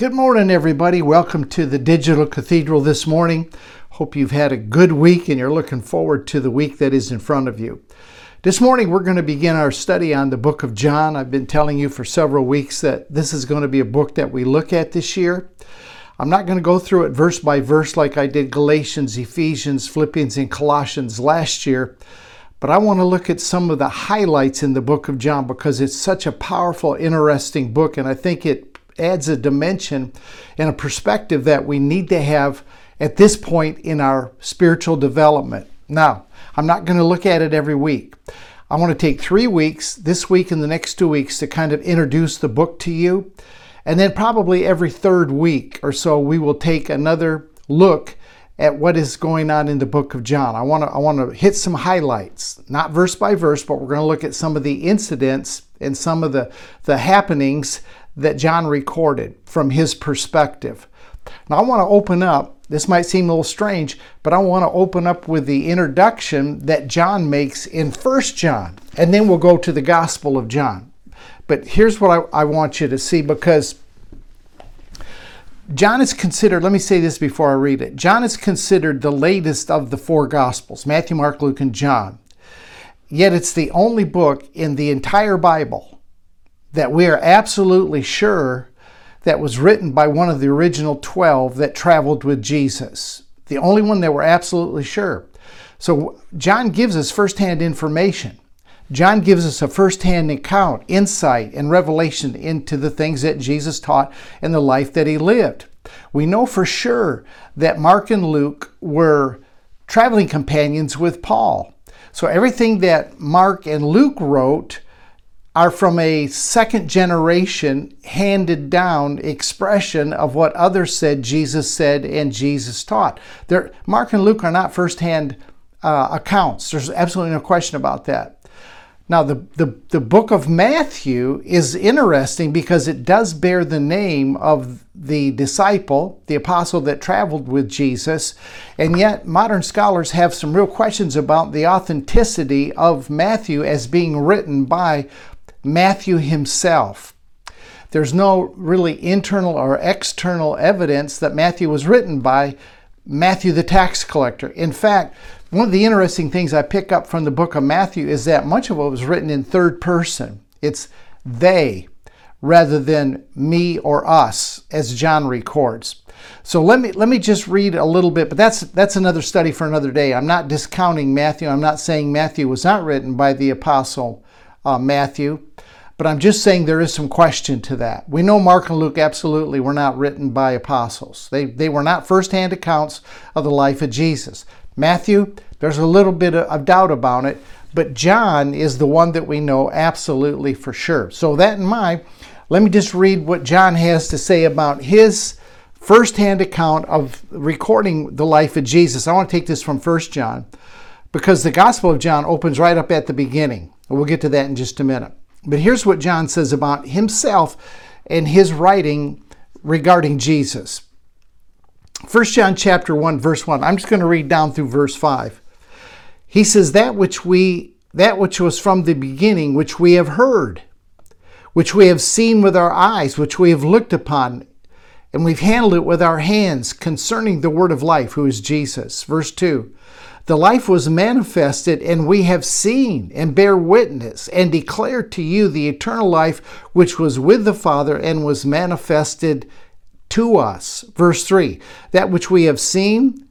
Good morning, everybody. Welcome to the Digital Cathedral this morning. Hope you've had a good week and you're looking forward to the week that is in front of you. This morning, we're going to begin our study on the book of John. I've been telling you for several weeks that this is going to be a book that we look at this year. I'm not going to go through it verse by verse like I did Galatians, Ephesians, Philippians, and Colossians last year, but I want to look at some of the highlights in the book of John because it's such a powerful, interesting book, and I think it adds a dimension and a perspective that we need to have at this point in our spiritual development. Now, I'm not going to look at it every week. I want to take three weeks, this week and the next two weeks, to kind of introduce the book to you. And then, probably every third week or so, we will take another look at what is going on in the book of John. I want to I want to hit some highlights, not verse by verse, but we're going to look at some of the incidents and some of the the happenings that John recorded from his perspective. Now, I want to open up, this might seem a little strange, but I want to open up with the introduction that John makes in 1 John, and then we'll go to the Gospel of John. But here's what I, I want you to see because John is considered, let me say this before I read it. John is considered the latest of the four Gospels Matthew, Mark, Luke, and John. Yet it's the only book in the entire Bible that we are absolutely sure that was written by one of the original 12 that traveled with Jesus. The only one that we're absolutely sure. So John gives us firsthand information. John gives us a firsthand account, insight, and revelation into the things that Jesus taught and the life that he lived. We know for sure that Mark and Luke were traveling companions with Paul. So everything that Mark and Luke wrote are from a second generation handed down expression of what others said Jesus said and Jesus taught. They're, Mark and Luke are not firsthand uh, accounts. There's absolutely no question about that. Now, the, the, the book of Matthew is interesting because it does bear the name of the disciple, the apostle that traveled with Jesus, and yet modern scholars have some real questions about the authenticity of Matthew as being written by Matthew himself. There's no really internal or external evidence that Matthew was written by Matthew the tax collector. In fact, one of the interesting things I pick up from the book of Matthew is that much of it was written in third person. It's they rather than me or us, as John records. So let me let me just read a little bit, but that's that's another study for another day. I'm not discounting Matthew. I'm not saying Matthew was not written by the apostle uh, Matthew. But I'm just saying there is some question to that. We know Mark and Luke absolutely were not written by apostles. They, they were not firsthand accounts of the life of Jesus. Matthew, there's a little bit of doubt about it, but John is the one that we know absolutely for sure. So, that in mind, let me just read what John has to say about his firsthand account of recording the life of Jesus. I want to take this from 1 John because the Gospel of John opens right up at the beginning. We'll get to that in just a minute. But here's what John says about himself and his writing regarding Jesus. 1 John chapter 1 verse 1. I'm just going to read down through verse 5. He says that which we that which was from the beginning which we have heard, which we have seen with our eyes, which we have looked upon, and we've handled it with our hands concerning the word of life, who is Jesus. Verse 2 the life was manifested, and we have seen and bear witness and declare to you the eternal life which was with the Father and was manifested to us. Verse 3 That which we have seen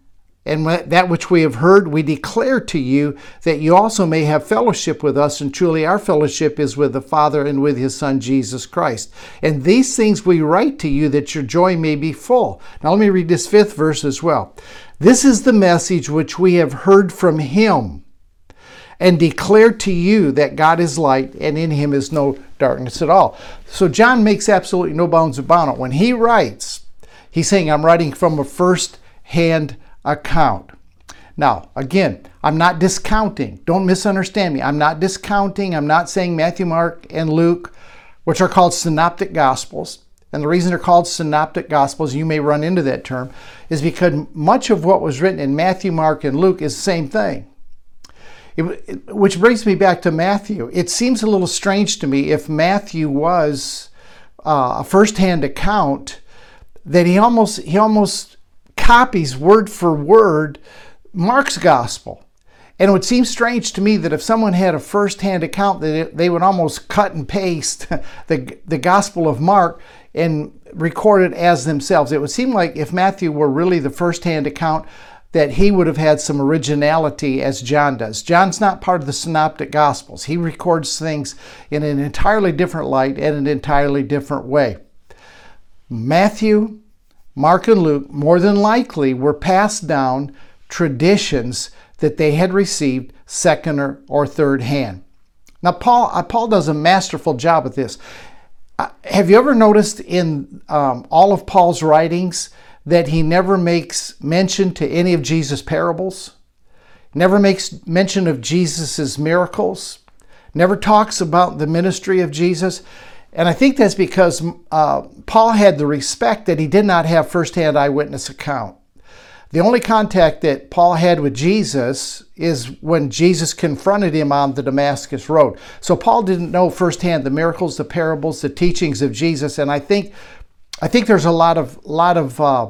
and that which we have heard, we declare to you that you also may have fellowship with us. And truly, our fellowship is with the Father and with his Son, Jesus Christ. And these things we write to you that your joy may be full. Now, let me read this fifth verse as well. This is the message which we have heard from him and declare to you that God is light and in him is no darkness at all. So John makes absolutely no bounds about it. When he writes, he's saying, I'm writing from a first hand account. Now, again, I'm not discounting. Don't misunderstand me. I'm not discounting. I'm not saying Matthew, Mark, and Luke, which are called synoptic gospels, and the reason they're called synoptic gospels, you may run into that term, is because much of what was written in Matthew, Mark, and Luke is the same thing. It, it, which brings me back to Matthew. It seems a little strange to me if Matthew was uh, a first-hand account that he almost he almost copies word for word Mark's gospel. And it would seem strange to me that if someone had a first-hand account, that they would almost cut and paste the, the Gospel of Mark and record it as themselves. It would seem like if Matthew were really the first-hand account, that he would have had some originality as John does. John's not part of the synoptic gospels. He records things in an entirely different light and an entirely different way. Matthew, Mark, and Luke more than likely were passed down traditions that they had received second or, or third hand. Now, Paul, uh, Paul does a masterful job at this. Have you ever noticed in um, all of Paul's writings that he never makes mention to any of Jesus' parables? Never makes mention of Jesus' miracles? Never talks about the ministry of Jesus? And I think that's because uh, Paul had the respect that he did not have firsthand eyewitness account. The only contact that Paul had with Jesus is when Jesus confronted him on the Damascus Road. So Paul didn't know firsthand the miracles, the parables, the teachings of Jesus, and I think I think there's a lot of lot of uh,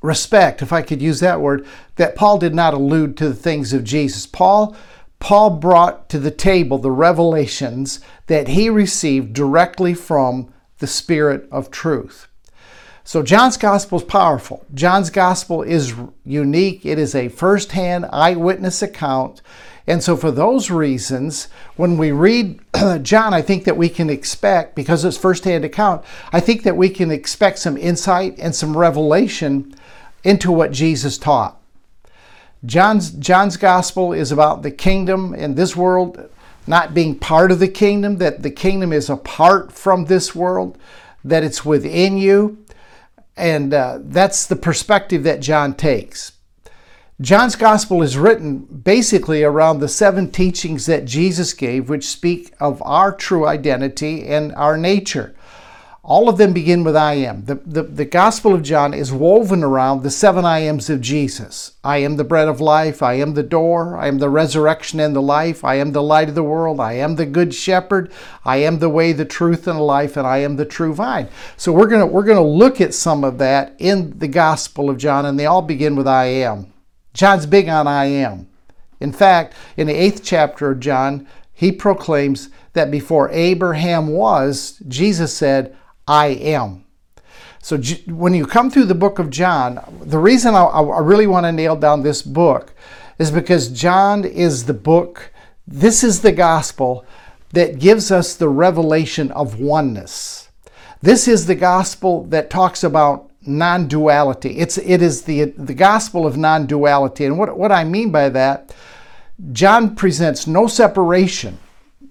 respect, if I could use that word, that Paul did not allude to the things of Jesus. Paul Paul brought to the table the revelations that he received directly from the Spirit of truth. So John's gospel is powerful. John's gospel is unique. It is a first-hand eyewitness account. And so for those reasons, when we read John, I think that we can expect, because it's first-hand account, I think that we can expect some insight and some revelation into what Jesus taught. John's, John's gospel is about the kingdom in this world not being part of the kingdom, that the kingdom is apart from this world, that it's within you, and uh, that's the perspective that John takes. John's gospel is written basically around the seven teachings that Jesus gave, which speak of our true identity and our nature. All of them begin with I am. The, the, the Gospel of John is woven around the seven I ams of Jesus. I am the bread of life. I am the door. I am the resurrection and the life. I am the light of the world. I am the good shepherd. I am the way, the truth, and the life, and I am the true vine. So we're gonna we're gonna look at some of that in the Gospel of John, and they all begin with I am. John's big on I am. In fact, in the eighth chapter of John, he proclaims that before Abraham was, Jesus said, I am. So when you come through the book of John, the reason I, I really want to nail down this book is because John is the book, this is the gospel that gives us the revelation of oneness. This is the gospel that talks about non-duality. It's it is the the gospel of non-duality. And what, what I mean by that, John presents no separation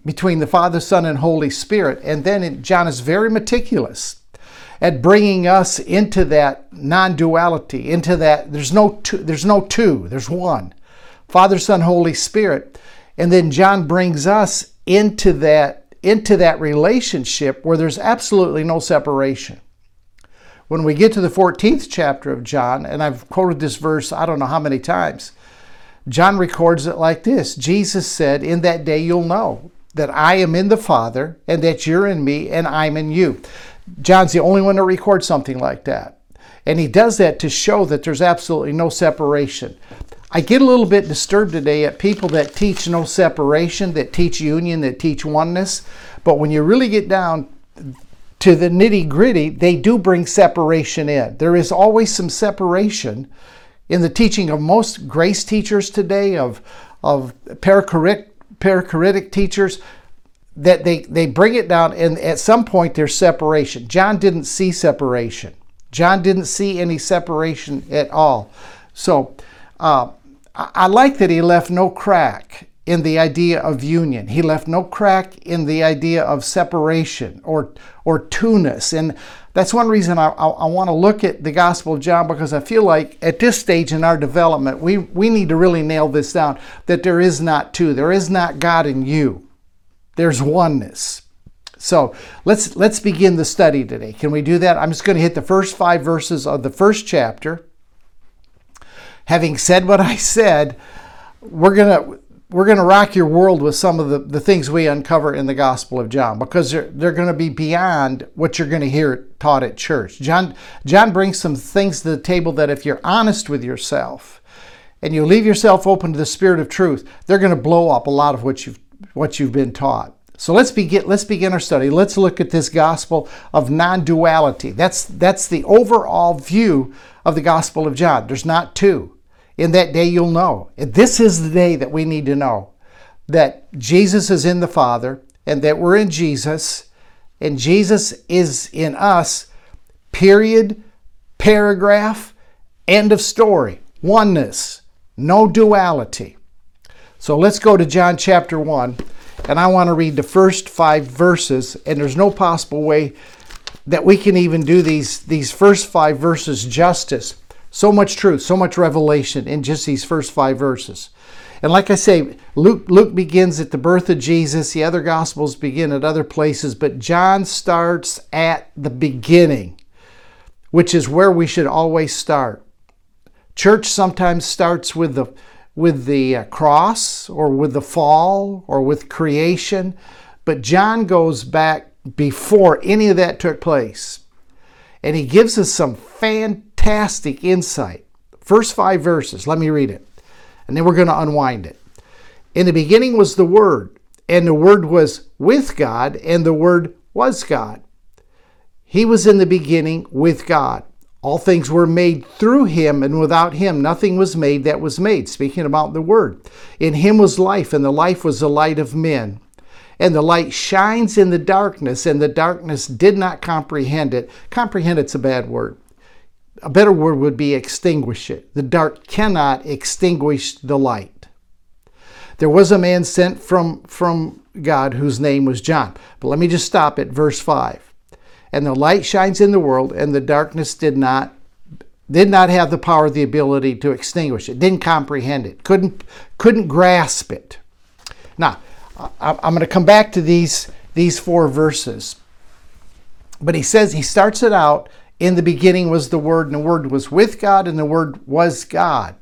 between the Father, Son, and Holy Spirit. And then John is very meticulous at bringing us into that non-duality, into that there's no two, there's no two, there's one. Father, Son, Holy Spirit. And then John brings us into that into that relationship where there's absolutely no separation. When we get to the 14th chapter of John, and I've quoted this verse I don't know how many times, John records it like this Jesus said, In that day you'll know that I am in the Father and that you're in me and I'm in you. John's the only one to record something like that. And he does that to show that there's absolutely no separation. I get a little bit disturbed today at people that teach no separation, that teach union, that teach oneness. But when you really get down to the nitty gritty, they do bring separation in. There is always some separation in the teaching of most grace teachers today, of, of perichoretic perichoretic teachers that they, they bring it down and at some point there's separation. John didn't see separation. John didn't see any separation at all. So uh, I, I like that he left no crack in the idea of union. He left no crack in the idea of separation or or two-ness. And that's one reason I, I, I want to look at the Gospel of John because I feel like at this stage in our development, we, we need to really nail this down that there is not two. There is not God in you. There's oneness. So let's let's begin the study today. Can we do that? I'm just going to hit the first five verses of the first chapter. Having said what I said, we're going to we're going to rock your world with some of the, the things we uncover in the Gospel of John because they're, they're going to be beyond what you're going to hear taught at church. John, John brings some things to the table that if you're honest with yourself and you leave yourself open to the Spirit of truth, they're going to blow up a lot of what you've, what you've been taught. So let's begin, let's begin our study. Let's look at this gospel of non duality. That's, that's the overall view of the Gospel of John. There's not two. In that day, you'll know. This is the day that we need to know that Jesus is in the Father and that we're in Jesus and Jesus is in us. Period, paragraph, end of story. Oneness, no duality. So let's go to John chapter 1, and I want to read the first five verses, and there's no possible way that we can even do these, these first five verses justice so much truth, so much revelation in just these first five verses. And like I say, Luke, Luke begins at the birth of Jesus, the other Gospels begin at other places, but John starts at the beginning, which is where we should always start. Church sometimes starts with the, with the uh, cross or with the fall or with creation, but John goes back before any of that took place. And he gives us some fantastic insight. First five verses, let me read it, and then we're going to unwind it. In the beginning was the Word, and the Word was with God, and the Word was God. He was in the beginning with God. All things were made through him, and without him nothing was made that was made. Speaking about the Word. In him was life, and the life was the light of men. And the light shines in the darkness, and the darkness did not comprehend it. Comprehend it's a bad word a better word would be extinguish it. The dark cannot extinguish the light. There was a man sent from, from God whose name was John. But let me just stop at verse 5. And the light shines in the world, and the darkness did not did not have the power, the ability to extinguish it, didn't comprehend it, couldn't couldn't grasp it. Now, I'm going to come back to these these four verses. But he says he starts it out in the beginning was the Word, and the Word was with God, and the Word was God.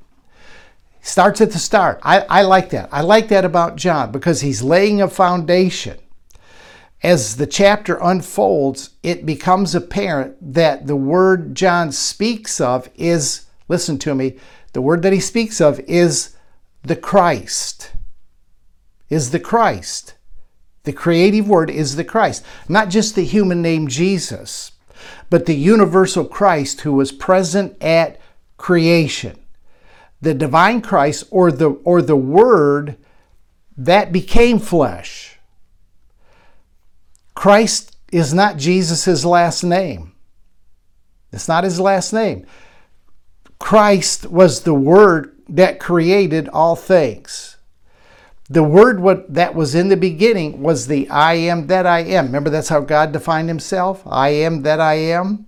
Starts at the start. I, I like that. I like that about John because he's laying a foundation. As the chapter unfolds, it becomes apparent that the word John speaks of is, listen to me, the word that he speaks of is the Christ. Is the Christ. The creative word is the Christ, not just the human name Jesus but the universal Christ who was present at creation. The divine Christ or the or the word that became flesh. Christ is not Jesus' last name. It's not his last name. Christ was the word that created all things. The word what, that was in the beginning was the I am that I am. Remember, that's how God defined himself I am that I am.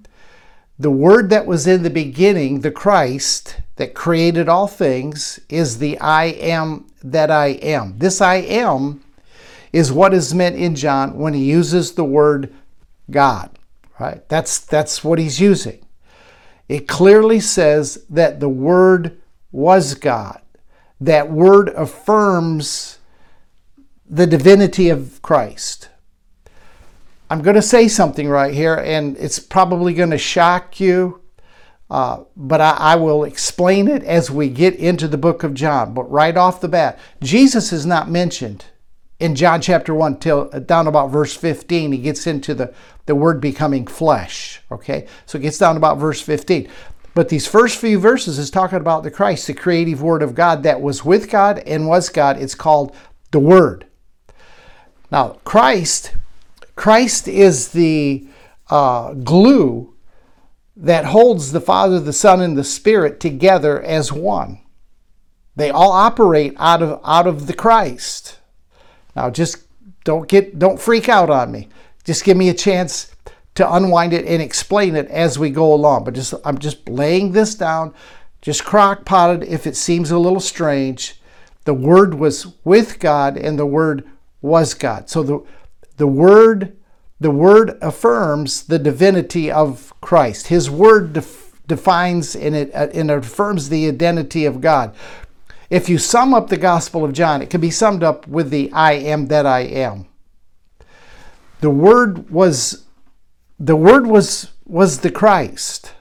The word that was in the beginning, the Christ that created all things, is the I am that I am. This I am is what is meant in John when he uses the word God. Right? That's that's what he's using. It clearly says that the word was God that word affirms the divinity of Christ. I'm going to say something right here, and it's probably going to shock you, uh, but I, I will explain it as we get into the book of John. But right off the bat, Jesus is not mentioned in John chapter 1 till uh, down about verse 15. He gets into the, the word becoming flesh. Okay, so it gets down about verse 15. But these first few verses is talking about the Christ, the creative Word of God that was with God and was God. It's called the Word. Now, Christ, Christ is the uh, glue that holds the Father, the Son, and the Spirit together as one. They all operate out of out of the Christ. Now, just don't get don't freak out on me. Just give me a chance to unwind it and explain it as we go along. But just I'm just laying this down, just crock potted if it seems a little strange. The word was with God and the word was God. So the the word the word affirms the divinity of Christ. His word def, defines and it, uh, and affirms the identity of God. If you sum up the Gospel of John, it can be summed up with the I am that I am. The Word was the Word was was the Christ.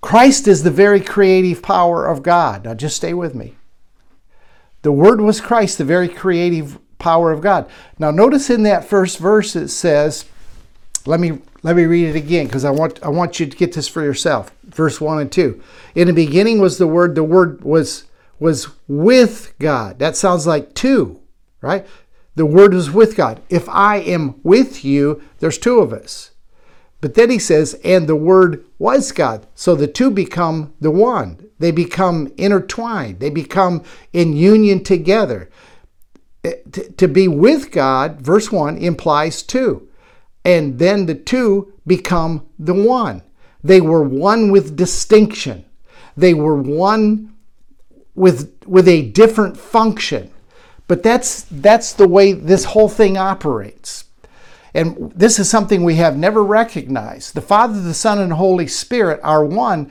Christ is the very creative power of God. Now just stay with me. The Word was Christ, the very creative power of God. Now notice in that first verse it says, let me let me read it again because I want I want you to get this for yourself. Verse 1 and 2. In the beginning was the word, the word was was with God. That sounds like two, right? The word was with God. If I am with you, there's two of us. But then he says, and the Word was God. So the two become the one. They become intertwined, they become in union together. Eh, to be with God, verse 1 implies two. And then the two become the one. They were one with distinction, they were one with, with a different function. But that's, that's the way this whole thing operates. And this is something we have never recognized. The Father, the Son, and Holy Spirit are one,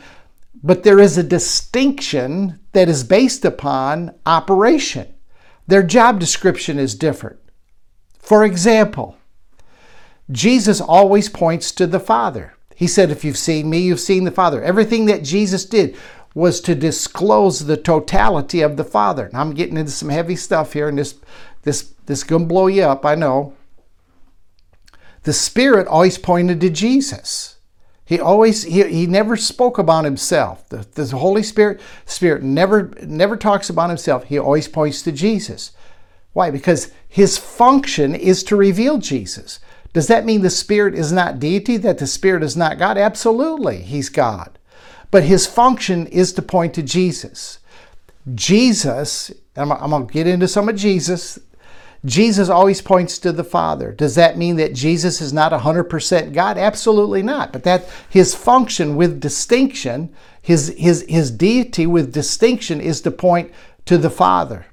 but there is a distinction that is based upon operation. Their job description is different. For example, Jesus always points to the Father. He said, If you've seen me, you've seen the Father. Everything that Jesus did was to disclose the totality of the Father. Now, I'm getting into some heavy stuff here, and this, this, this to blow you up, I know. The Spirit always pointed to Jesus. He always he, he never spoke about himself. The, the Holy Spirit Spirit never never talks about himself. He always points to Jesus. Why? Because his function is to reveal Jesus. Does that mean the Spirit is not deity, that the Spirit is not God? Absolutely, he's God. But his function is to point to Jesus. Jesus, I'm, I'm going to get into some of Jesus Jesus always points to the Father. Does that mean that Jesus is not 100% God? Absolutely not. But that his function with distinction, his, his, his deity with distinction, is to point to the Father.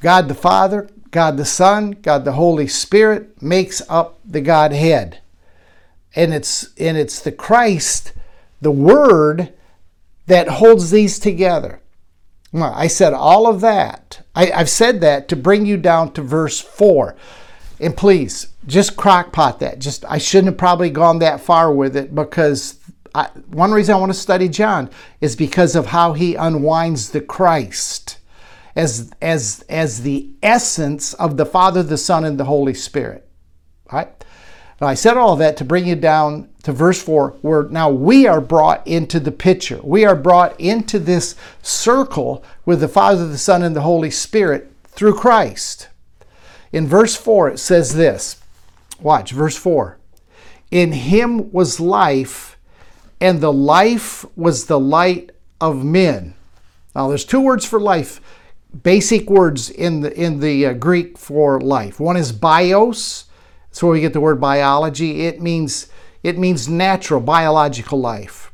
God the Father, God the Son, God the Holy Spirit makes up the Godhead. And it's, and it's the Christ, the Word, that holds these together. I said all of that. I, have said that to bring you down to verse 4. And please, just crackpot that. Just I shouldn't have probably gone that far with it because I, one reason I want to study John is because of how he unwinds the Christ as as as the essence of the Father, the Son, and the Holy Spirit. All right? Now, I said all that to bring you down to verse 4, where now we are brought into the picture. We are brought into this circle with the Father, the Son, and the Holy Spirit through Christ. In verse 4, it says this Watch, verse 4 In him was life, and the life was the light of men. Now, there's two words for life, basic words in the, in the uh, Greek for life. One is bios, that's where we get the word biology. It means it means natural, biological life.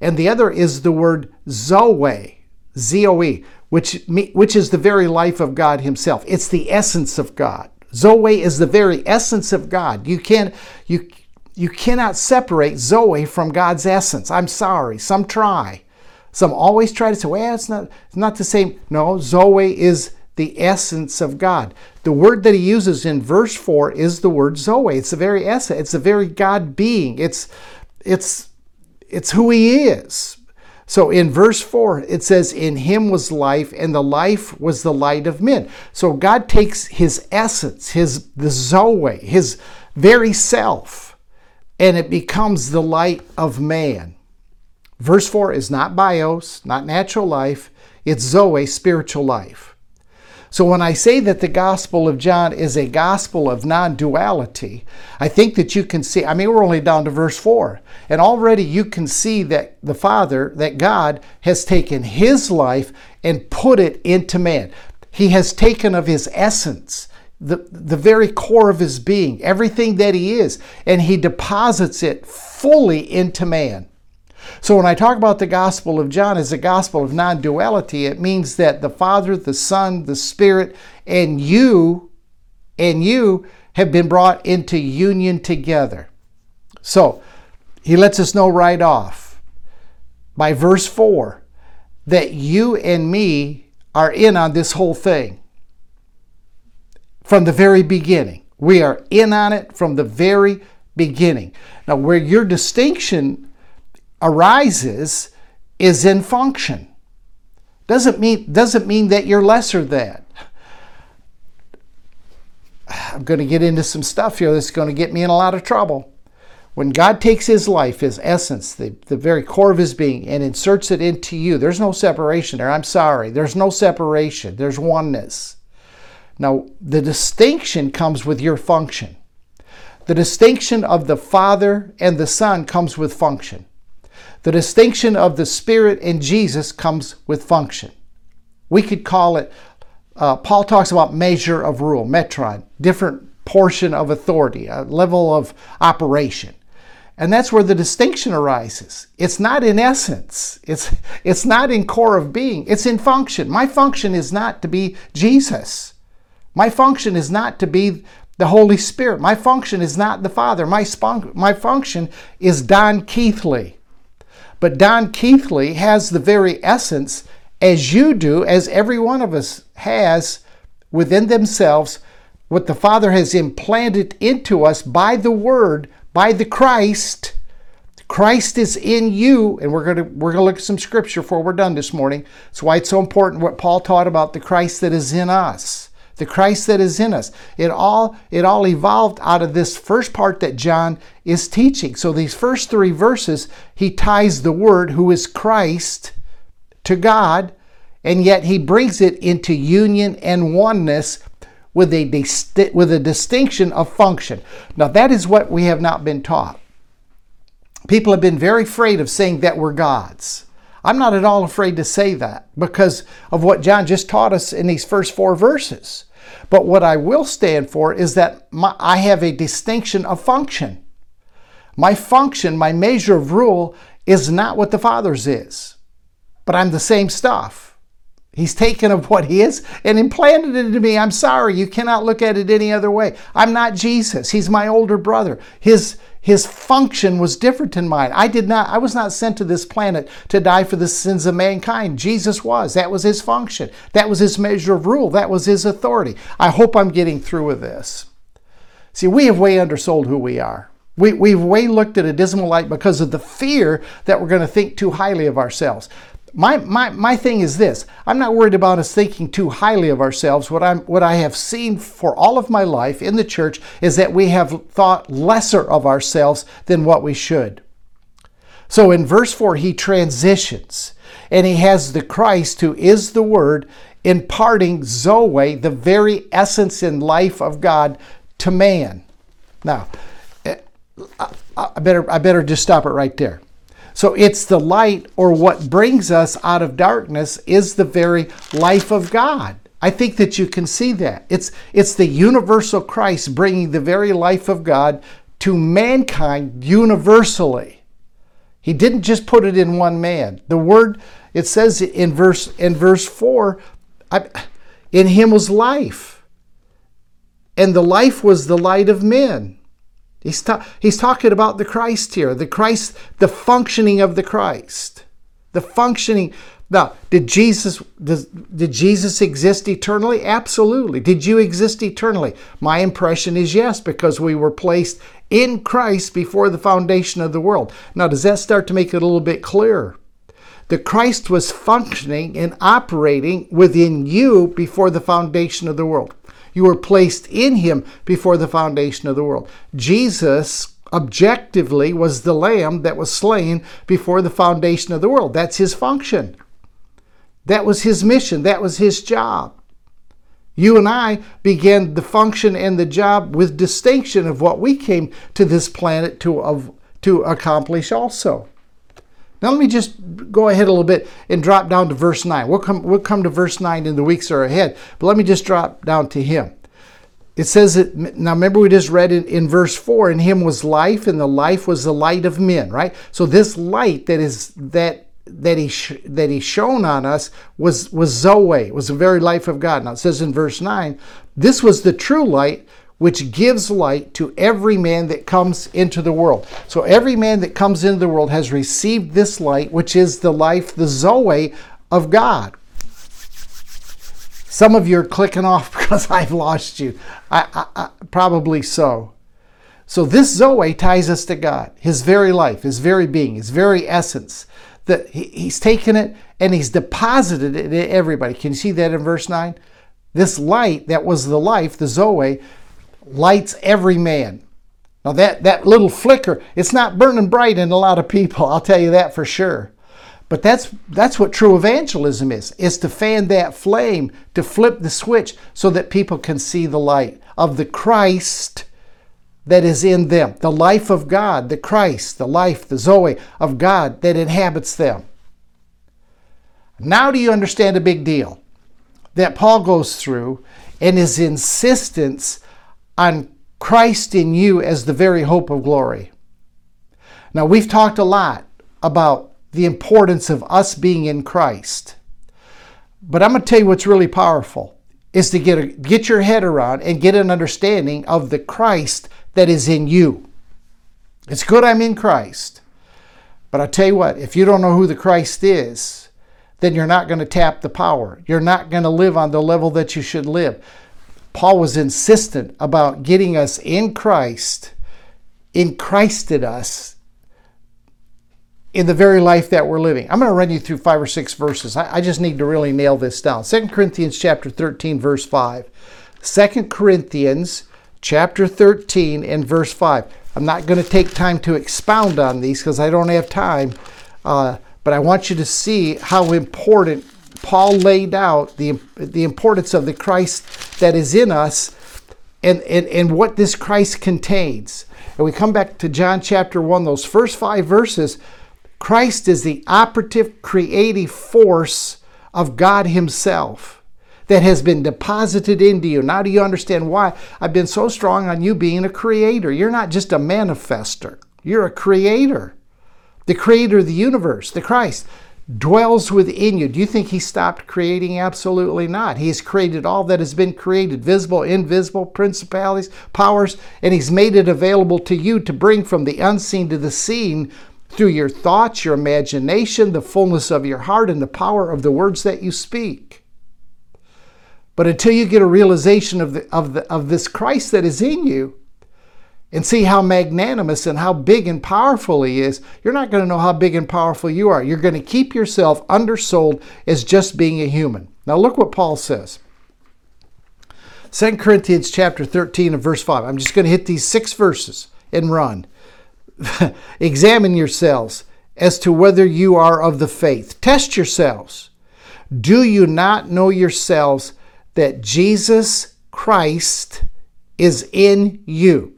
And the other is the word zoe, Z-O-E, which, which is the very life of God himself. It's the essence of God. Zoe is the very essence of God. You can you you cannot separate Zoe from God's essence. I'm sorry. Some try. Some always try to say, well, it's not, it's not the same. No, Zoe is the essence of God. The word that he uses in verse 4 is the word Zoe. It's the very essence, it's the very God being. It's it's it's who he is. So in verse 4, it says, In him was life, and the life was the light of men. So God takes his essence, his the Zoe, his very self, and it becomes the light of man. Verse 4 is not bios, not natural life, it's Zoe, spiritual life. So when I say that the Gospel of John is a gospel of non duality, I think that you can see, I mean, we're only down to verse 4, and already you can see that the Father, that God has taken his life and put it into man. He has taken of his essence, the, the very core of his being, everything that he is, and he deposits it fully into man. So when I talk about the Gospel of John as a gospel of non duality, it means that the Father, the Son, the Spirit, and you, and you have been brought into union together. So he lets us know right off by verse 4 that you and me are in on this whole thing from the very beginning. We are in on it from the very beginning. Now, where your distinction arises is in function. Doesn't mean, doesn't mean that you're lesser than. I'm going to get into some stuff here that's going to get me in a lot of trouble. When God takes his life, his essence, the, the very core of his being, and inserts it into you, there's no separation there. I'm sorry. There's no separation, there's oneness. Now, the distinction comes with your function. The distinction of the Father and the Son comes with function. The distinction of the Spirit and Jesus comes with function. We could call it, uh, Paul talks about measure of rule, metron, different portion of authority, a level of operation. And that's where the distinction arises. It's not in essence. It's, it's not in core of being. It's in function. My function is not to be Jesus. My function is not to be the Holy Spirit. My function is not the Father. My, my function is Don Keathley. But Don Keathley has the very essence, as you do, as every one of us has within themselves, what the Father has implanted into us by the Word, by the Christ. Christ is in you, and we're going to we're going to look at some scripture before we're done this morning. That's why it's so important what Paul taught about the Christ that is in us the Christ that is in us. It all it all evolved out of this first part that John is teaching. So these first 3 verses he ties the word who is Christ to God and yet he brings it into union and oneness with a disti- with a distinction of function. Now that is what we have not been taught. People have been very afraid of saying that we're gods. I'm not at all afraid to say that because of what John just taught us in these first four verses. But what I will stand for is that my, I have a distinction of function. My function, my measure of rule, is not what the Father's is, but I'm the same stuff. He's taken of what he is and implanted it into me. I'm sorry, you cannot look at it any other way. I'm not Jesus. He's my older brother. His his function was different than mine. I did not I was not sent to this planet to die for the sins of mankind. Jesus was. That was his function. That was his measure of rule. That was his authority. I hope I'm getting through with this. See, we have way undersold who we are. We, we've way looked at a dismal light because of the fear that we're going to think too highly of ourselves my, my, my thing is this I'm not worried about us thinking too highly of ourselves. What, I'm, what I have seen for all of my life in the church is that we have thought lesser of ourselves than what we should. So in verse 4, he transitions and he has the Christ, who is the Word, imparting Zoe, the very essence and life of God, to man. Now, eh, I better, I better just stop it right there. So it's the light or what brings us out of darkness is the very life of God. I think that you can see that. It's, it's the universal Christ bringing the very life of God to mankind universally. He didn't just put it in one man. The word, it says in verse, in verse 4, I, in him was life, and the life was the light of men. He's, ta- he's talking about the Christ here, the Christ, the functioning of the Christ. The functioning. Now, did Jesus does, did Jesus exist eternally? Absolutely. Did you exist eternally? My impression is yes, because we were placed in Christ before the foundation of the world. Now, does that start to make it a little bit clearer? The Christ was functioning and operating within you before the foundation of the world. You were placed in him before the foundation of the world. Jesus objectively was the lamb that was slain before the foundation of the world. That's his function. That was his mission. That was his job. You and I began the function and the job with distinction of what we came to this planet to, of, to accomplish also. Now let me just go ahead a little bit and drop down to verse 9. We'll come, we'll come to verse 9 in the weeks that are ahead, but let me just drop down to him. It says that, now remember we just read in, in verse 4, in him was life, and the life was the light of men, right? So this light that is, that that he sh- that he shone on us was was Zoe, was the very life of God. Now it says in verse 9, this was the true light which gives light to every man that comes into the world. So every man that comes into the world has received this light, which is the life, the Zoe of God. Some of you are clicking off because I've lost you. I, I, I, probably so. So this Zoe ties us to God, His very life, His very being, His very essence. That he, He's taken it and He's deposited it in everybody. Can you see that in verse 9? This light that was the life, the Zoe, lights every man. Now that, that little flicker, it's not burning bright in a lot of people, I'll tell you that for sure. But that's that's what true evangelism is, is to fan that flame, to flip the switch so that people can see the light of the Christ that is in them, the life of God, the Christ, the life, the Zoe of God that inhabits them. Now do you understand a big deal that Paul goes through and his insistence on Christ in you as the very hope of glory. Now, we've talked a lot about the importance of us being in Christ. But I'm going to tell you what's really powerful is to get, a, get your head around and get an understanding of the Christ that is in you. It's good I'm in Christ. But I tell you what, if you don't know who the Christ is, then you're not going to tap the power. You're not going to live on the level that you should live. Paul was insistent about getting us in Christ, in Christed us in the very life that we're living. I'm going to run you through five or six verses. I, just need to really nail this down. 2 Corinthians chapter 13, verse 5. 2 Corinthians chapter 13 and verse 5. I'm not going to take time to expound on these because I don't have time, uh, but I want you to see how important Paul laid out the, the importance of the Christ that is in us and, and, and what this Christ contains. And we come back to John chapter 1, those first five verses. Christ is the operative creative force of God Himself that has been deposited into you. Now, do you understand why I've been so strong on you being a creator? You're not just a manifester, you're a creator. The creator of the universe, the Christ dwells within you. Do you think he stopped creating? Absolutely not. He has created all that has been created visible, invisible, principalities, powers, and he's made it available to you to bring from the unseen to the seen through your thoughts, your imagination, the fullness of your heart, and the power of the words that you speak. But until you get a realization of, the, of, the, of this Christ that is in you, and see how magnanimous and how big and powerful he is, you're not going to know how big and powerful you are. You're going to keep yourself undersold as just being a human. Now look what Paul says. 2 Corinthians chapter 13 and verse 5. I'm just going to hit these six verses and run. Examine yourselves as to whether you are of the faith. Test yourselves. Do you not know yourselves that Jesus Christ is in you?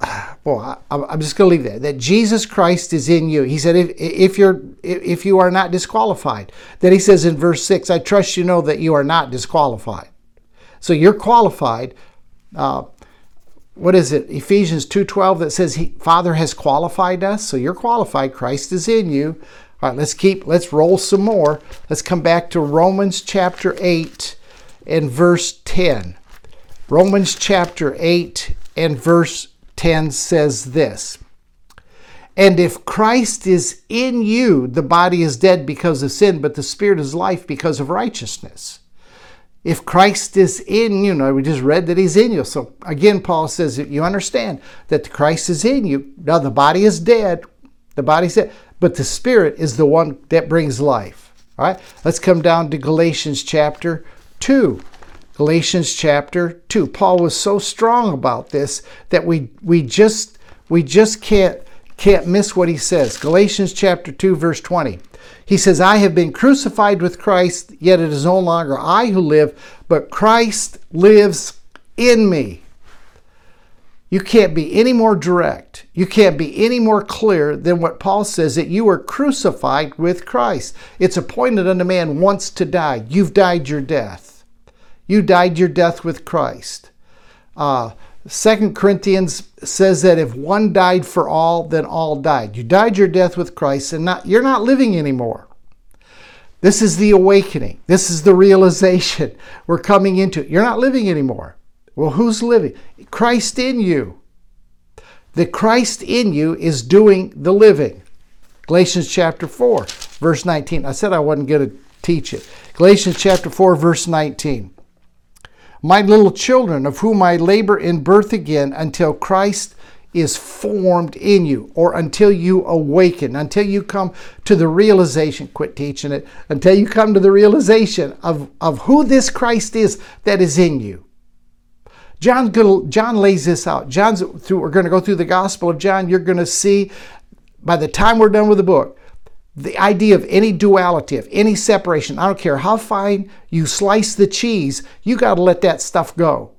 well, I, am just going to leave that. That Jesus Christ is in you. He said, if, if you're if you are not disqualified. Then he says in verse six, I trust you know that you are not disqualified. So you're qualified. Uh, what is it? Ephesians two twelve that says he, Father has qualified us. So you're qualified. Christ is in you. All right, let's keep. Let's roll some more. Let's come back to Romans chapter eight and verse ten. Romans chapter eight and verse 10 says this And if Christ is in you, the body is dead because of sin, but the spirit is life because of righteousness. If Christ is in you, know, we just read that he's in you. So again, Paul says that you understand that the Christ is in you. Now the body is dead, the body's dead, but the spirit is the one that brings life. All right, let's come down to Galatians chapter 2. Galatians chapter 2. Paul was so strong about this that we we just we just can't can't miss what he says. Galatians chapter 2 verse 20. He says, "I have been crucified with Christ, yet it is no longer I who live, but Christ lives in me." You can't be any more direct. You can't be any more clear than what Paul says that you were crucified with Christ. It's appointed unto man once to die. You've died your death. You died your death with Christ. Uh, 2 Corinthians says that if one died for all, then all died. You died your death with Christ, and not, you're not living anymore. This is the awakening. This is the realization we're coming into. You're not living anymore. Well, who's living? Christ in you. The Christ in you is doing the living. Galatians chapter 4, verse 19. I said I wasn't going to teach it. Galatians chapter 4, verse 19. My little children, of whom I labor in birth again until Christ is formed in you, or until you awaken, until you come to the realization, quit teaching it, until you come to the realization of, of who this Christ is that is in you. John, John lays this out. John's through, we're going to go through the Gospel of John. You're going to see by the time we're done with the book, the idea of any duality, of any separation. I don't care how fine you slice the cheese, you got to let that stuff go.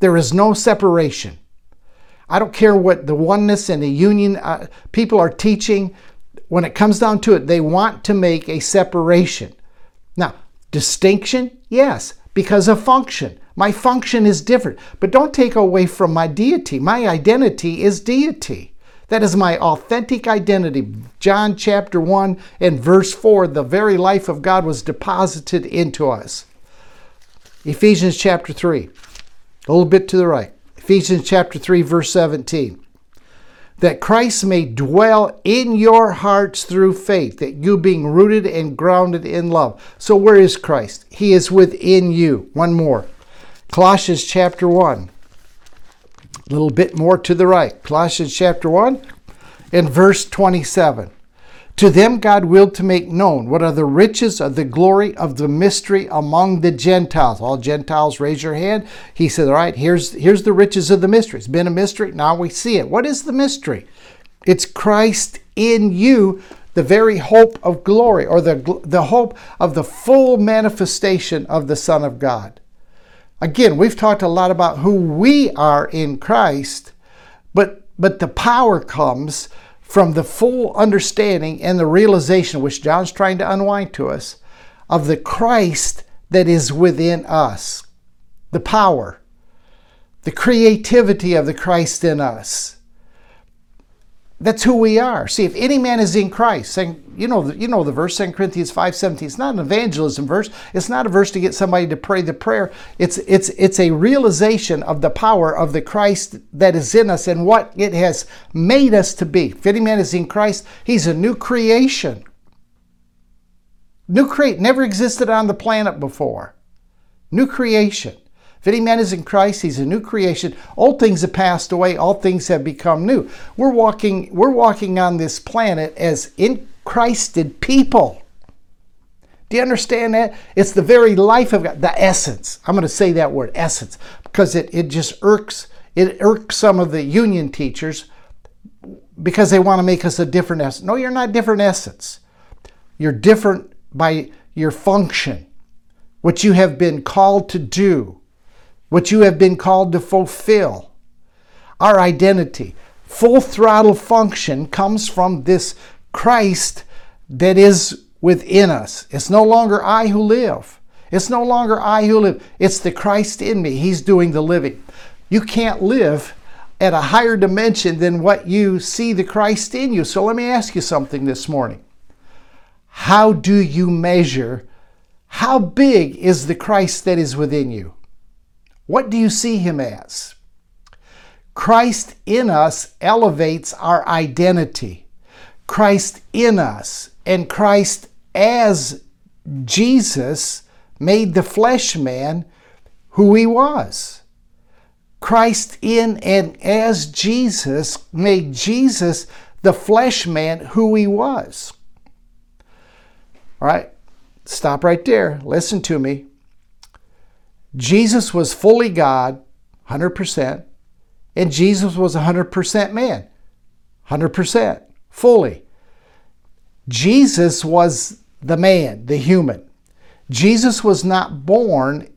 There is no separation. I don't care what the oneness and the union uh, people are teaching. When it comes down to it, they want to make a separation. Now, distinction, yes, because of function. My function is different, but don't take away from my deity. My identity is deity. That is my authentic identity. John chapter 1 and verse 4 the very life of God was deposited into us. Ephesians chapter 3, a little bit to the right. Ephesians chapter 3, verse 17. That Christ may dwell in your hearts through faith, that you being rooted and grounded in love. So, where is Christ? He is within you. One more. Colossians chapter 1. A little bit more to the right. Colossians chapter 1 and verse 27. To them God willed to make known what are the riches of the glory of the mystery among the Gentiles. All Gentiles, raise your hand. He said, All right, here's, here's the riches of the mystery. It's been a mystery. Now we see it. What is the mystery? It's Christ in you, the very hope of glory, or the, the hope of the full manifestation of the Son of God. Again, we've talked a lot about who we are in Christ, but, but the power comes from the full understanding and the realization, which John's trying to unwind to us, of the Christ that is within us. The power, the creativity of the Christ in us. That's who we are. See, if any man is in Christ, saying, you know, you know the verse, 2 Corinthians 5.17. It's not an evangelism verse. It's not a verse to get somebody to pray the prayer. It's, it's, it's a realization of the power of the Christ that is in us and what it has made us to be. If any man is in Christ, he's a new creation. New create never existed on the planet before. New creation. If any man is in Christ, he's a new creation. Old things have passed away, all things have become new. We're walking, we're walking on this planet as in Christed people. Do you understand that? It's the very life of God, the essence. I'm going to say that word, essence, because it, it just irks it irks some of the union teachers because they want to make us a different essence. No, you're not different essence. You're different by your function, what you have been called to do what you have been called to fulfill. Our identity, full throttle function comes from this Christ that is within us. It's no longer I who live. It's no longer I who live. It's the Christ in me. He's doing the living. You can't live at a higher dimension than what you see the Christ in you. So let me ask you something this morning. How do you measure how big is the Christ that is within you? What do you see him as? Christ in us elevates our identity. Christ in us and Christ as Jesus made the flesh man who he was. Christ in and as Jesus made Jesus the flesh man who he was. All right, stop right there. Listen to me. Jesus was fully God, 100%, and Jesus was 100% man, 100%, fully. Jesus was the man, the human. Jesus was not born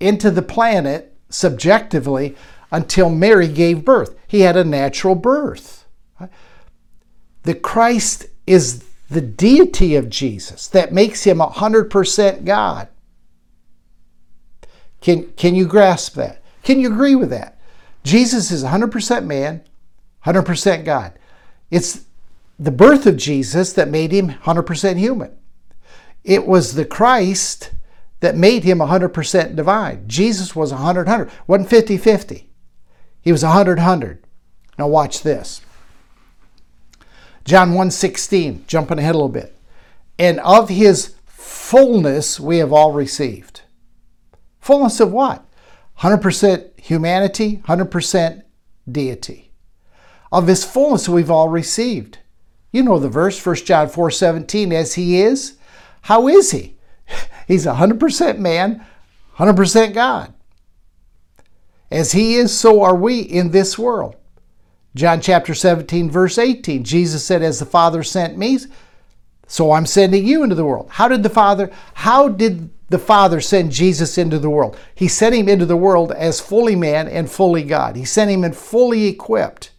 into the planet subjectively until Mary gave birth. He had a natural birth. The Christ is the deity of Jesus that makes him 100% God. Can, can you grasp that? Can you agree with that? Jesus is 100% man, 100% God. It's the birth of Jesus that made him 100% human. It was the Christ that made him 100% divine. Jesus was 100 100, wasn't 50 50. He was 100 100. Now watch this. John 1:16, jumping ahead a little bit. And of his fullness we have all received. Fullness of what? 100% humanity, 100% deity. Of his fullness we've all received. You know the verse, 1 John 4 17, as he is. How is he? He's 100% man, 100% God. As he is, so are we in this world. John chapter 17, verse 18, Jesus said, As the Father sent me, so I'm sending you into the world. How did the Father, how did the Father send Jesus into the world? He sent him into the world as fully man and fully God. He sent him in fully equipped.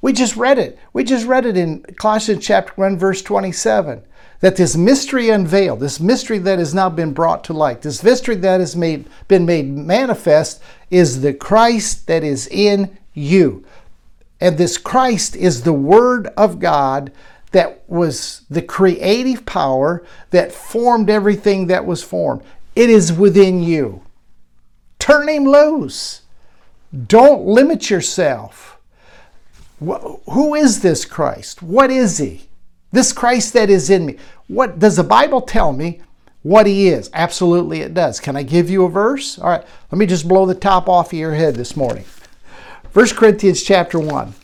We just read it. We just read it in Colossians chapter 1, verse 27. That this mystery unveiled, this mystery that has now been brought to light, this mystery that has made, been made manifest is the Christ that is in you. And this Christ is the Word of God that was the creative power that formed everything that was formed. It is within you. Turn him loose. Don't limit yourself. Who is this Christ? What is he? This Christ that is in me. What does the Bible tell me what he is? Absolutely it does. Can I give you a verse? All right, let me just blow the top off of your head this morning. 1 Corinthians chapter 1.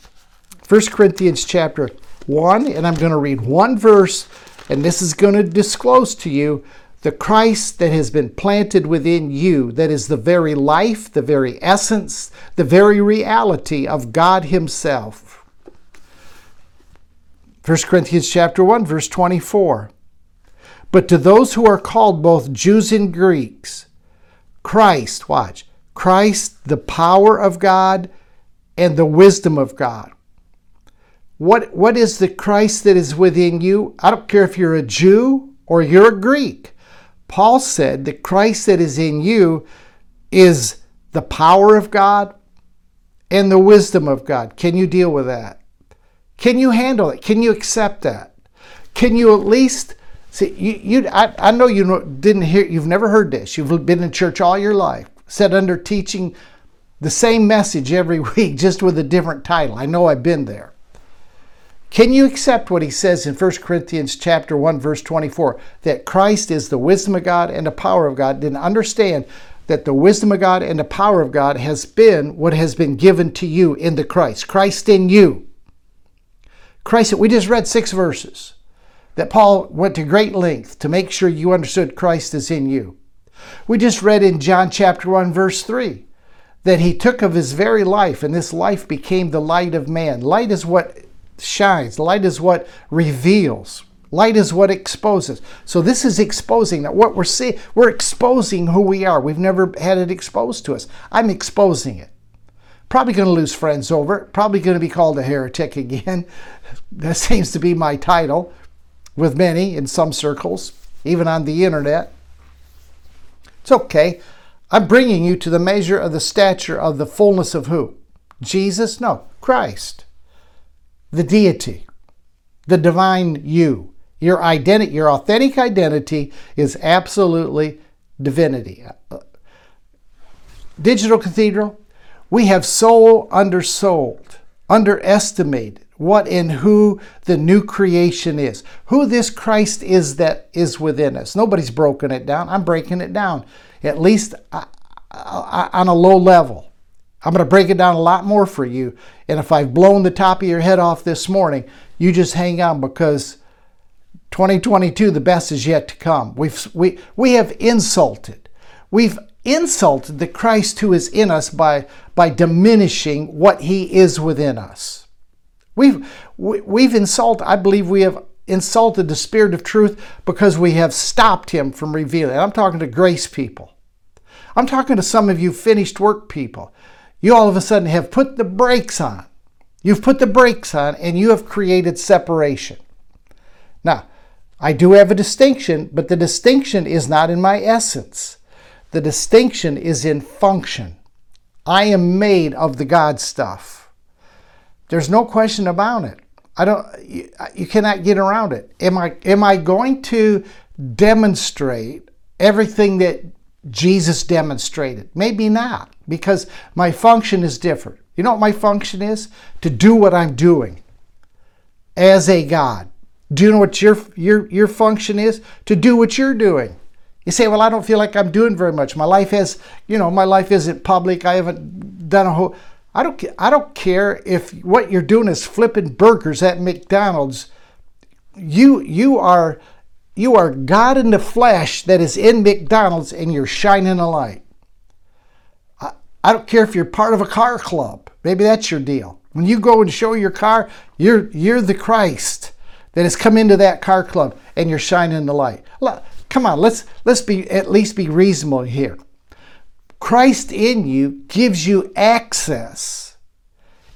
1 Corinthians chapter 1, and I'm going to read one verse, and this is going to disclose to you the Christ that has been planted within you, that is the very life, the very essence, the very reality of God Himself. 1 Corinthians chapter 1 verse 24. But to those who are called both Jews and Greeks, Christ, watch, Christ, the power of God and the wisdom of God. What, what is the Christ that is within you? I don't care if you're a Jew or you're a Greek. Paul said the Christ that is in you is the power of God and the wisdom of God. Can you deal with that? Can you handle it? Can you accept that? Can you at least see? You, you I, I know you didn't hear. You've never heard this. You've been in church all your life, sat under teaching the same message every week, just with a different title. I know I've been there. Can you accept what he says in 1 Corinthians chapter 1 verse 24 that Christ is the wisdom of God and the power of God? Didn't understand that the wisdom of God and the power of God has been what has been given to you in the Christ. Christ in you. Christ, we just read six verses that Paul went to great length to make sure you understood Christ is in you. We just read in John chapter 1, verse 3, that he took of his very life, and this life became the light of man. Light is what shines, light is what reveals. Light is what exposes. So this is exposing that what we're seeing, we're exposing who we are. We've never had it exposed to us. I'm exposing it. Probably going to lose friends over it. Probably going to be called a heretic again. That seems to be my title with many in some circles, even on the internet. It's okay. I'm bringing you to the measure of the stature of the fullness of who? Jesus? No, Christ. The deity, the divine you. Your identity, your authentic identity is absolutely divinity. Digital Cathedral, we have so undersold, underestimated what and who the new creation is, who this Christ is that is within us. Nobody's broken it down. I'm breaking it down, at least uh, uh, on a low level. I'm going to break it down a lot more for you. And if I've blown the top of your head off this morning, you just hang on because 2022, the best is yet to come. We've, we, we have insulted. We've insulted the Christ who is in us by, by diminishing what he is within us. We've, we, we've insulted, I believe we have insulted the Spirit of truth because we have stopped Him from revealing. I'm talking to grace people. I'm talking to some of you finished work people. You all of a sudden have put the brakes on. You've put the brakes on and you have created separation. Now, I do have a distinction, but the distinction is not in my essence. The distinction is in function. I am made of the God stuff. There's no question about it. I don't. You, you cannot get around it. Am I? Am I going to demonstrate everything that Jesus demonstrated? Maybe not, because my function is different. You know what my function is? To do what I'm doing as a God, Do you know what your, your, your function is? To do what you're doing. You say, well, I don't feel like I'm doing very much. My life has, you know, my life isn't public. I haven't done a whole. I don't. I don't care if what you're doing is flipping burgers at McDonald's. You you are you are God in the flesh that is in McDonald's, and you're shining a light. I, don't care if you're part of a car club. Maybe that's your deal. When you go and show your car, you're you're the Christ that has come into that car club, and you're shining the light. Come on, let's let's be at least be reasonable here. Christ in you gives you access.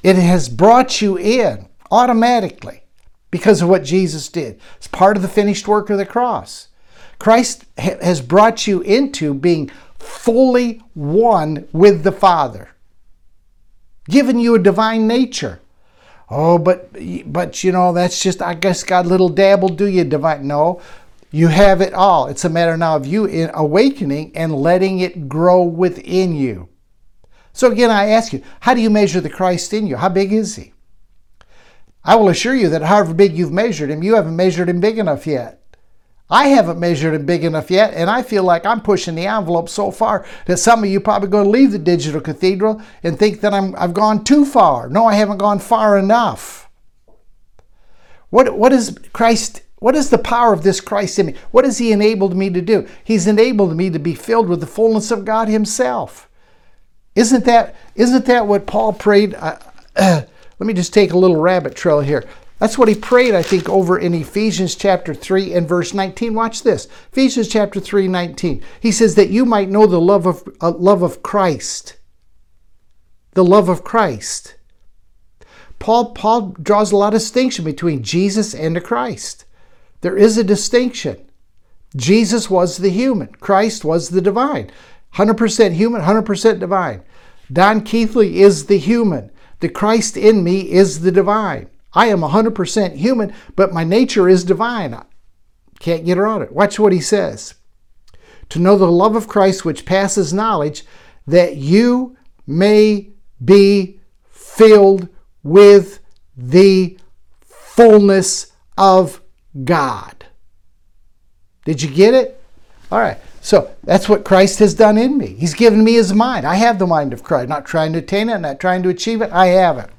It has brought you in automatically because of what Jesus did. It's part of the finished work of the cross. Christ has brought you into being fully one with the Father, given you a divine nature. Oh, but but you know that's just I guess God little dabble do you divine? No, you have it all. It's a matter now of you in awakening and letting it grow within you. So again, I ask you, how do you measure the Christ in you? How big is he? I will assure you that however big you've measured him, you haven't measured him big enough yet. I haven't measured it big enough yet, and I feel like I'm pushing the envelope so far that some of you probably going to leave the digital cathedral and think that I'm, I've gone too far. No, I haven't gone far enough. What, what is Christ what is the power of this Christ in me? What has He enabled me to do? He's enabled me to be filled with the fullness of God Himself. Isn't that, isn't that what Paul prayed? Uh, uh, let me just take a little rabbit trail here. That's what he prayed, I think, over in Ephesians chapter 3 and verse 19. Watch this. Ephesians chapter 3, 19. He says that you might know the love of, uh, love of Christ. The love of Christ. Paul, Paul draws a lot of distinction between Jesus and the Christ. There is a distinction. Jesus was the human, Christ was the divine. 100% human, 100% divine. Don Keathley is the human. The Christ in me is the divine. I am 100% human, but my nature is divine. I can't get around it. Watch what he says. To know the love of Christ which passes knowledge, that you may be filled with the fullness of God. Did you get it? All right. So that's what Christ has done in me. He's given me his mind. I have the mind of Christ. Not trying to attain it, not trying to achieve it. I have it.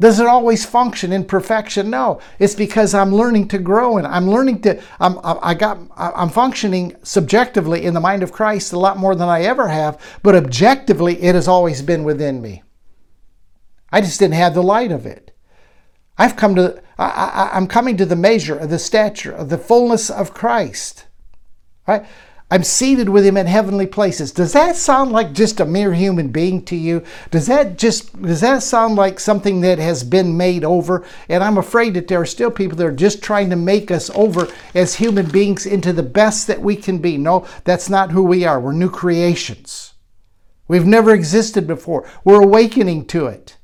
Does it always function in perfection? No. It's because I'm learning to grow and I'm learning to I'm I got I'm functioning subjectively in the mind of Christ a lot more than I ever have, but objectively it has always been within me. I just didn't have the light of it. I've come to, I, i'm coming to the measure of the stature of the fullness of Christ. Right? I'm seated with him in heavenly places. Does that sound like just a mere human being to you? Does that just does that sound like something that has been made over? And I'm afraid that there are still people that are just trying to make us over as human beings into the best that we can be. No, that's not who we are. We're new creations. We've never existed before. We're awakening to it.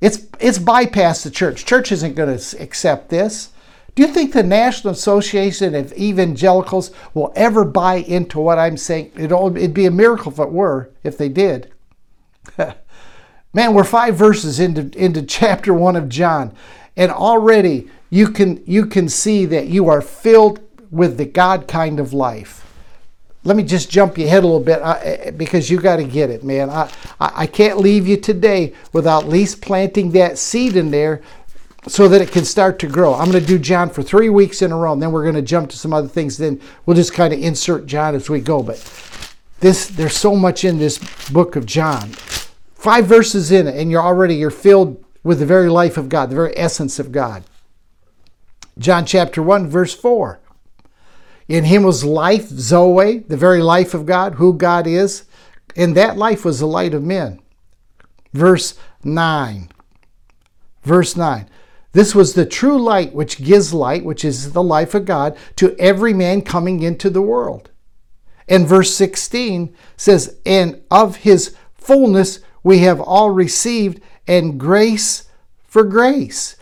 It's, it's bypassed the church. Church isn't going to accept this. Do you think the National Association of Evangelicals will ever buy into what I'm saying? It'd, it'd be a miracle if it were, if they did. Man, we're five verses into, into chapter one of John, and already you can, you can see that you are filled with the God kind of life let me just jump you ahead a little bit uh, because you got to get it, man. I, I can't leave you today without at least planting that seed in there so that it can start to grow. I'm going to do John for three weeks in a row, and then we're going to jump to some other things. Then we'll just kind of insert John as we go. But this, there's so much in this book of John. Five verses in it, and you're already you're filled with the very life of God, the very essence of God. John chapter 1, verse 4. In him was life, Zoe, the very life of God, who God is. And that life was the light of men. Verse 9. Verse 9. This was the true light which gives light, which is the life of God, to every man coming into the world. And verse 16 says, And of his fullness we have all received, and grace for grace.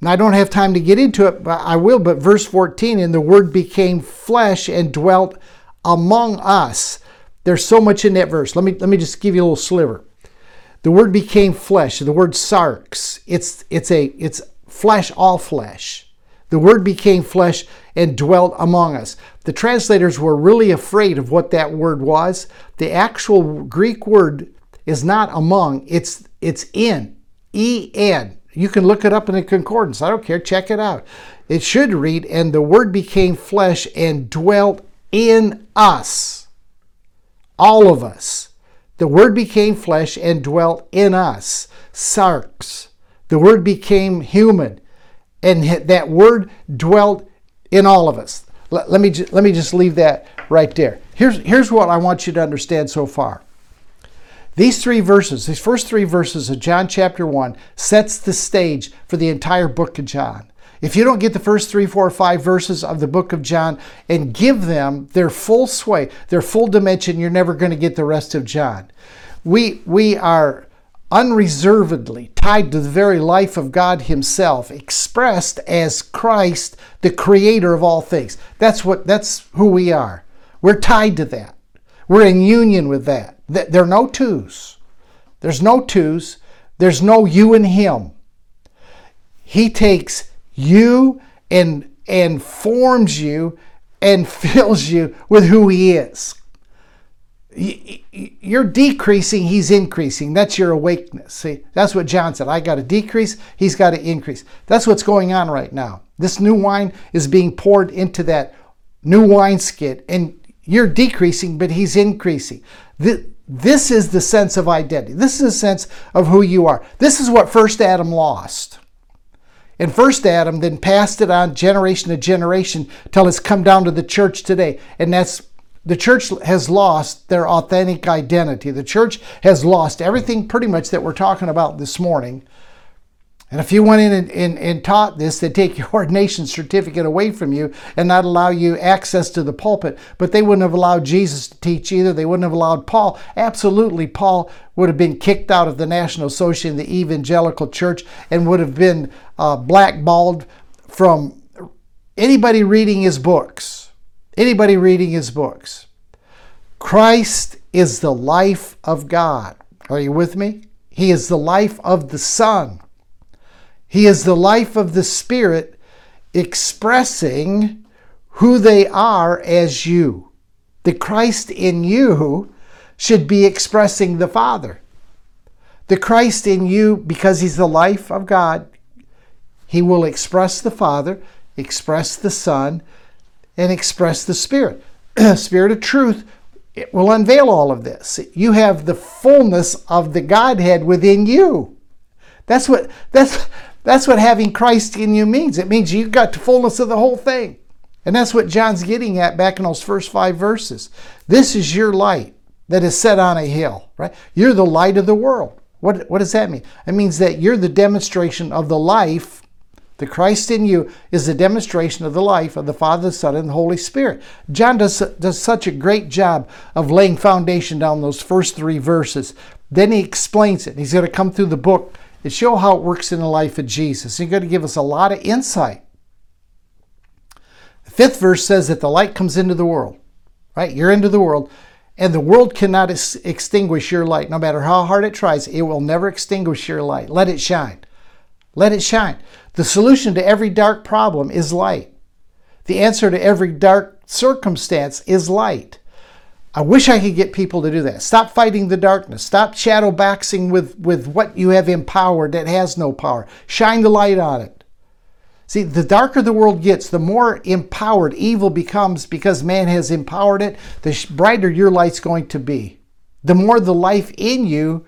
Now, I don't have time to get into it, but I will. But verse 14, and the word became flesh and dwelt among us. There's so much in that verse. Let me, let me just give you a little sliver. The word became flesh. The word sarx. It's, it's, a, it's flesh, all flesh. The Word became flesh and dwelt among us. The translators were really afraid of what that word was. The actual Greek word is not among, it's, it's in. E N. You can look it up in the concordance. I don't care. Check it out. It should read, and the Word became flesh and dwelt in us. All of us. The Word became flesh and dwelt in us. Sarx. The Word became human and that word dwelt in all of us. Let, let, me, let me just leave that right there. Here's, here's what I want you to understand so far. These three verses, these first three verses of John chapter 1, sets the stage for the entire book of John. If you don't get the first three, four, five verses of the book of John and give them their full sway, their full dimension, you're never going to get the rest of John. We, we are unreservedly tied to the very life of God Himself, expressed as Christ, the creator of all things. That's what that's who we are. We're tied to that. We're in union with that. There are no twos. There's no twos. There's no you and him. He takes you and and forms you and fills you with who he is you're decreasing, he's increasing. That's your awakeness. See, that's what John said. I got to decrease, he's got to increase. That's what's going on right now. This new wine is being poured into that new wineskin, and you're decreasing, but he's increasing. This is the sense of identity. This is the sense of who you are. This is what first Adam lost. And first Adam then passed it on generation to generation till it's come down to the church today. And that's the church has lost their authentic identity. The church has lost everything pretty much that we're talking about this morning. And if you went in and, and, and, taught this, they'd take your ordination certificate away from you and not allow you access to the pulpit. But they wouldn't have allowed Jesus to teach either. They wouldn't have allowed Paul. Absolutely, Paul would have been kicked out of the National Association, the Evangelical Church, and would have been uh, blackballed from anybody reading his books. Anybody reading his books? Christ is the life of God. Are you with me? He is the life of the Son. He is the life of the Spirit expressing who they are as you. The Christ in you should be expressing the Father. The Christ in you, because He's the life of God, He will express the Father, express the Son, and express the Spirit. Spirit of truth it will unveil all of this. You have the fullness of the Godhead within you. That's what that's that's what having Christ in you means. It means you've got the fullness of the whole thing. And that's what John's getting at back in those first five verses. This is your light that is set on a hill, right? You're the light of the world. What, what does that mean? It means that you're the demonstration of the life the Christ in you is a demonstration of the life of the Father, the Son, and the Holy Spirit. John does, does such a great job of laying foundation down those first three verses. Then he explains it. He's going to come through the book and show how it works in the life of Jesus. He's going to give us a lot of insight. The fifth verse says that the light comes into the world, right? You're into the world, and the world cannot extinguish your light. No matter how hard it tries, it will never extinguish your light. Let it shine. Let it shine. The solution to every dark problem is light. The answer to every dark circumstance is light. I wish I could get people to do that. Stop fighting the darkness. Stop shadow boxing with, with what you have empowered that has no power. Shine the light on it. See, the darker the world gets, the more empowered evil becomes because man has empowered it, the brighter your light's going to be. The more the life in you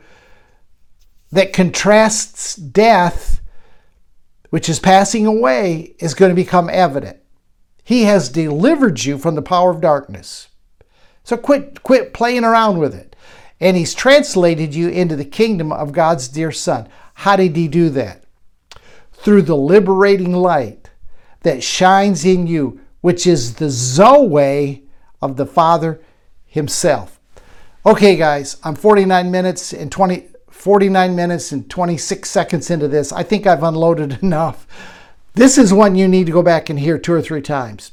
that contrasts death which is passing away, is going to become evident. He has delivered you from the power of darkness. So quit, quit playing around with it. And he's translated you into the kingdom of God's dear Son. How did he do that? Through the liberating light that shines in you, which is the Zoe of the Father himself. Okay, guys, I'm 49 minutes and 20, 49 minutes and 26 seconds into this. I think I've unloaded enough. This is one you need to go back and hear two or three times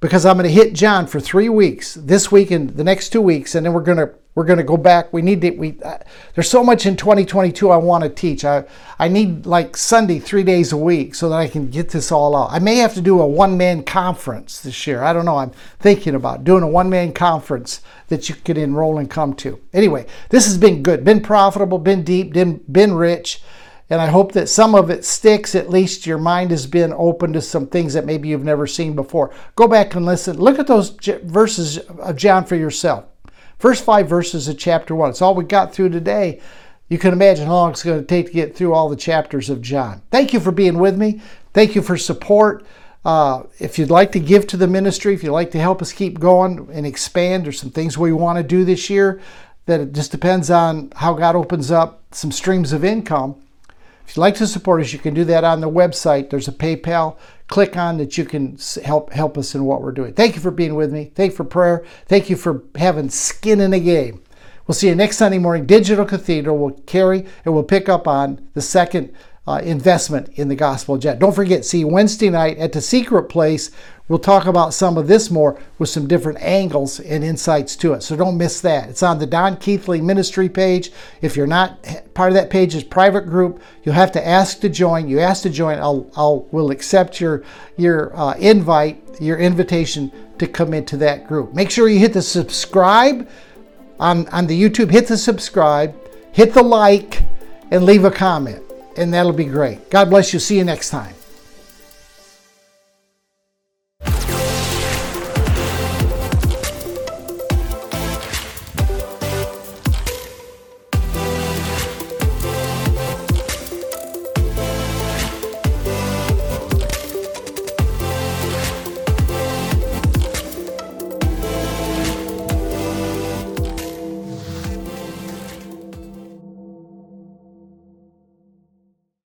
because I'm going to hit John for three weeks, this week and the next two weeks, and then we're going to We're going to go back. We need to. We uh, there's so much in 2022 I want to teach. I I need like Sunday three days a week so that I can get this all out. I may have to do a one man conference this year. I don't know. I'm thinking about doing a one man conference that you could enroll and come to. Anyway, this has been good, been profitable, been deep, been been rich. And I hope that some of it sticks. At least your mind has been open to some things that maybe you've never seen before. Go back and listen. Look at those verses of John for yourself. First five verses of chapter one. It's all we got through today. You can imagine how long it's going to take to get through all the chapters of John. Thank you for being with me. Thank you for support. Uh, if you'd like to give to the ministry, if you'd like to help us keep going and expand, there's some things we want to do this year that it just depends on how God opens up some streams of income. If you'd like to support us, you can do that on the website. There's a PayPal click on that you can help help us in what we're doing. Thank you for being with me. Thank you for prayer. Thank you for having skin in the game. We'll see you next Sunday morning. Digital Cathedral will carry and we'll pick up on the second uh, investment in the gospel jet. Don't forget, see Wednesday night at the secret place. We'll talk about some of this more with some different angles and insights to it. So don't miss that. It's on the Don Keathley Ministry page. If you're not part of that page, private group. You'll have to ask to join. You ask to join, I'll, I'll will accept your your uh, invite, your invitation to come into that group. Make sure you hit the subscribe on on the YouTube. Hit the subscribe, hit the like, and leave a comment, and that'll be great. God bless you. See you next time.